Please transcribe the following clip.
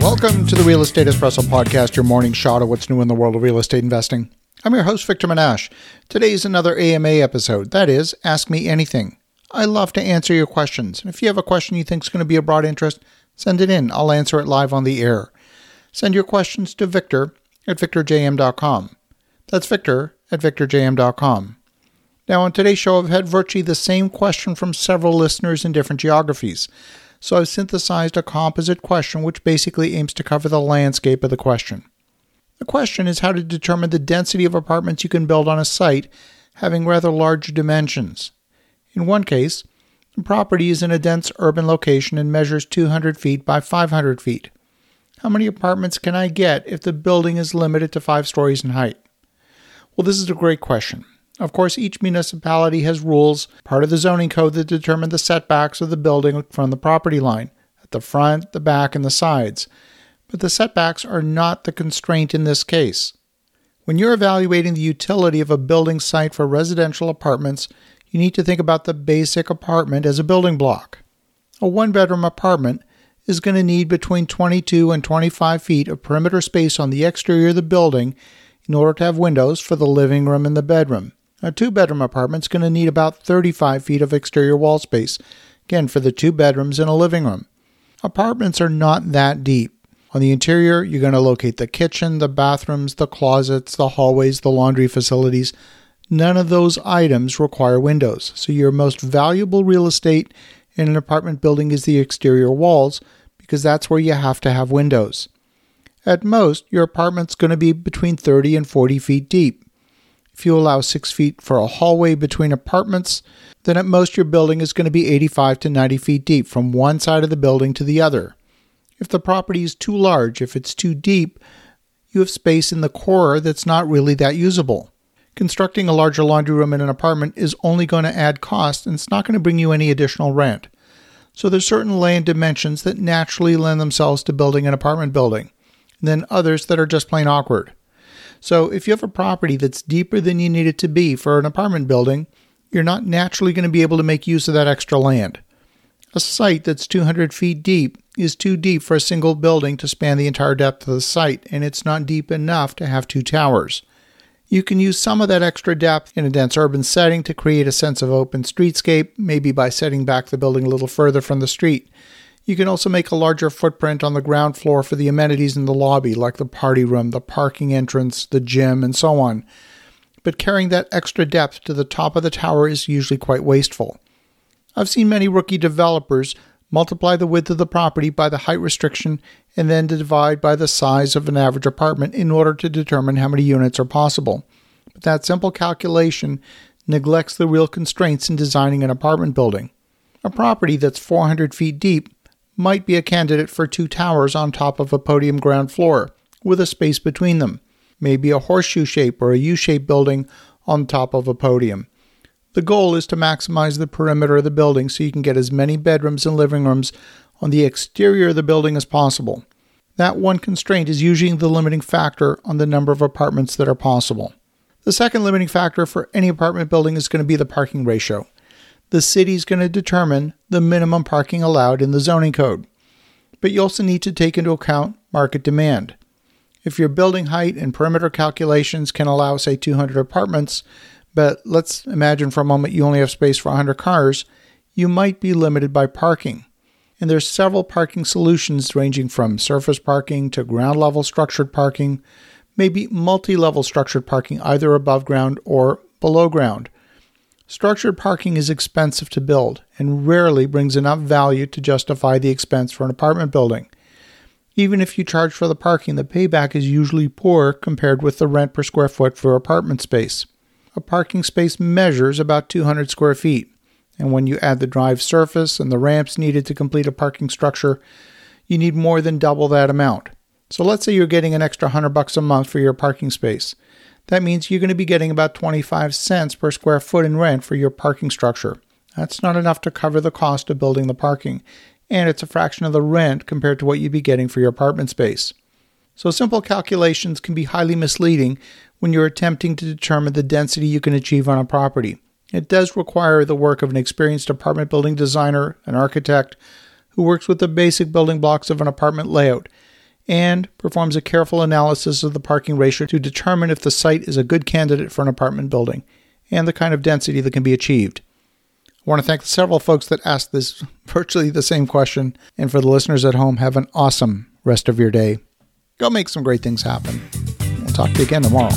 Welcome to the Real Estate Espresso Podcast, your morning shot of what's new in the world of real estate investing. I'm your host, Victor Menasce. Today is another AMA episode. That is, Ask Me Anything. I love to answer your questions. And if you have a question you think is going to be of broad interest, send it in. I'll answer it live on the air. Send your questions to Victor at victorjm.com. That's Victor at victorjm.com. Now, on today's show, I've had virtually the same question from several listeners in different geographies. So I've synthesized a composite question which basically aims to cover the landscape of the question. The question is how to determine the density of apartments you can build on a site having rather large dimensions. In one case, the property is in a dense urban location and measures 200 feet by 500 feet. How many apartments can I get if the building is limited to five stories in height? Well, this is a great question. Of course, each municipality has rules, part of the zoning code, that determine the setbacks of the building from the property line at the front, the back, and the sides. But the setbacks are not the constraint in this case. When you're evaluating the utility of a building site for residential apartments, you need to think about the basic apartment as a building block. A one bedroom apartment is going to need between 22 and 25 feet of perimeter space on the exterior of the building in order to have windows for the living room and the bedroom. A two bedroom apartment is going to need about 35 feet of exterior wall space, again, for the two bedrooms and a living room. Apartments are not that deep. On the interior, you're going to locate the kitchen, the bathrooms, the closets, the hallways, the laundry facilities. None of those items require windows, so your most valuable real estate in an apartment building is the exterior walls because that's where you have to have windows. At most, your apartment's going to be between 30 and 40 feet deep. If you allow six feet for a hallway between apartments, then at most your building is going to be 85 to 90 feet deep from one side of the building to the other. If the property is too large, if it's too deep, you have space in the core that's not really that usable. Constructing a larger laundry room in an apartment is only going to add cost and it's not going to bring you any additional rent. So there's certain land dimensions that naturally lend themselves to building an apartment building, and then others that are just plain awkward. So if you have a property that's deeper than you need it to be for an apartment building, you're not naturally going to be able to make use of that extra land. A site that's 200 feet deep is too deep for a single building to span the entire depth of the site, and it's not deep enough to have two towers. You can use some of that extra depth in a dense urban setting to create a sense of open streetscape, maybe by setting back the building a little further from the street. You can also make a larger footprint on the ground floor for the amenities in the lobby, like the party room, the parking entrance, the gym, and so on. But carrying that extra depth to the top of the tower is usually quite wasteful. I've seen many rookie developers multiply the width of the property by the height restriction and then divide by the size of an average apartment in order to determine how many units are possible. But that simple calculation neglects the real constraints in designing an apartment building. A property that's 400 feet deep might be a candidate for two towers on top of a podium ground floor, with a space between them, maybe a horseshoe shape or a U shaped building on top of a podium. The goal is to maximize the perimeter of the building so you can get as many bedrooms and living rooms on the exterior of the building as possible. That one constraint is usually the limiting factor on the number of apartments that are possible. The second limiting factor for any apartment building is going to be the parking ratio the city is going to determine the minimum parking allowed in the zoning code. But you also need to take into account market demand. If your building height and perimeter calculations can allow, say, 200 apartments, but let's imagine for a moment you only have space for 100 cars, you might be limited by parking. And there's several parking solutions ranging from surface parking to ground level structured parking, maybe multi level structured parking either above ground or below ground. Structured parking is expensive to build and rarely brings enough value to justify the expense for an apartment building. Even if you charge for the parking, the payback is usually poor compared with the rent per square foot for apartment space. A parking space measures about 200 square feet, and when you add the drive surface and the ramps needed to complete a parking structure, you need more than double that amount. So let's say you're getting an extra 100 bucks a month for your parking space. That means you're going to be getting about 25 cents per square foot in rent for your parking structure. That's not enough to cover the cost of building the parking, and it's a fraction of the rent compared to what you'd be getting for your apartment space. So, simple calculations can be highly misleading when you're attempting to determine the density you can achieve on a property. It does require the work of an experienced apartment building designer, an architect, who works with the basic building blocks of an apartment layout and performs a careful analysis of the parking ratio to determine if the site is a good candidate for an apartment building and the kind of density that can be achieved. I want to thank several folks that asked this virtually the same question, and for the listeners at home, have an awesome rest of your day. Go make some great things happen. We'll talk to you again tomorrow.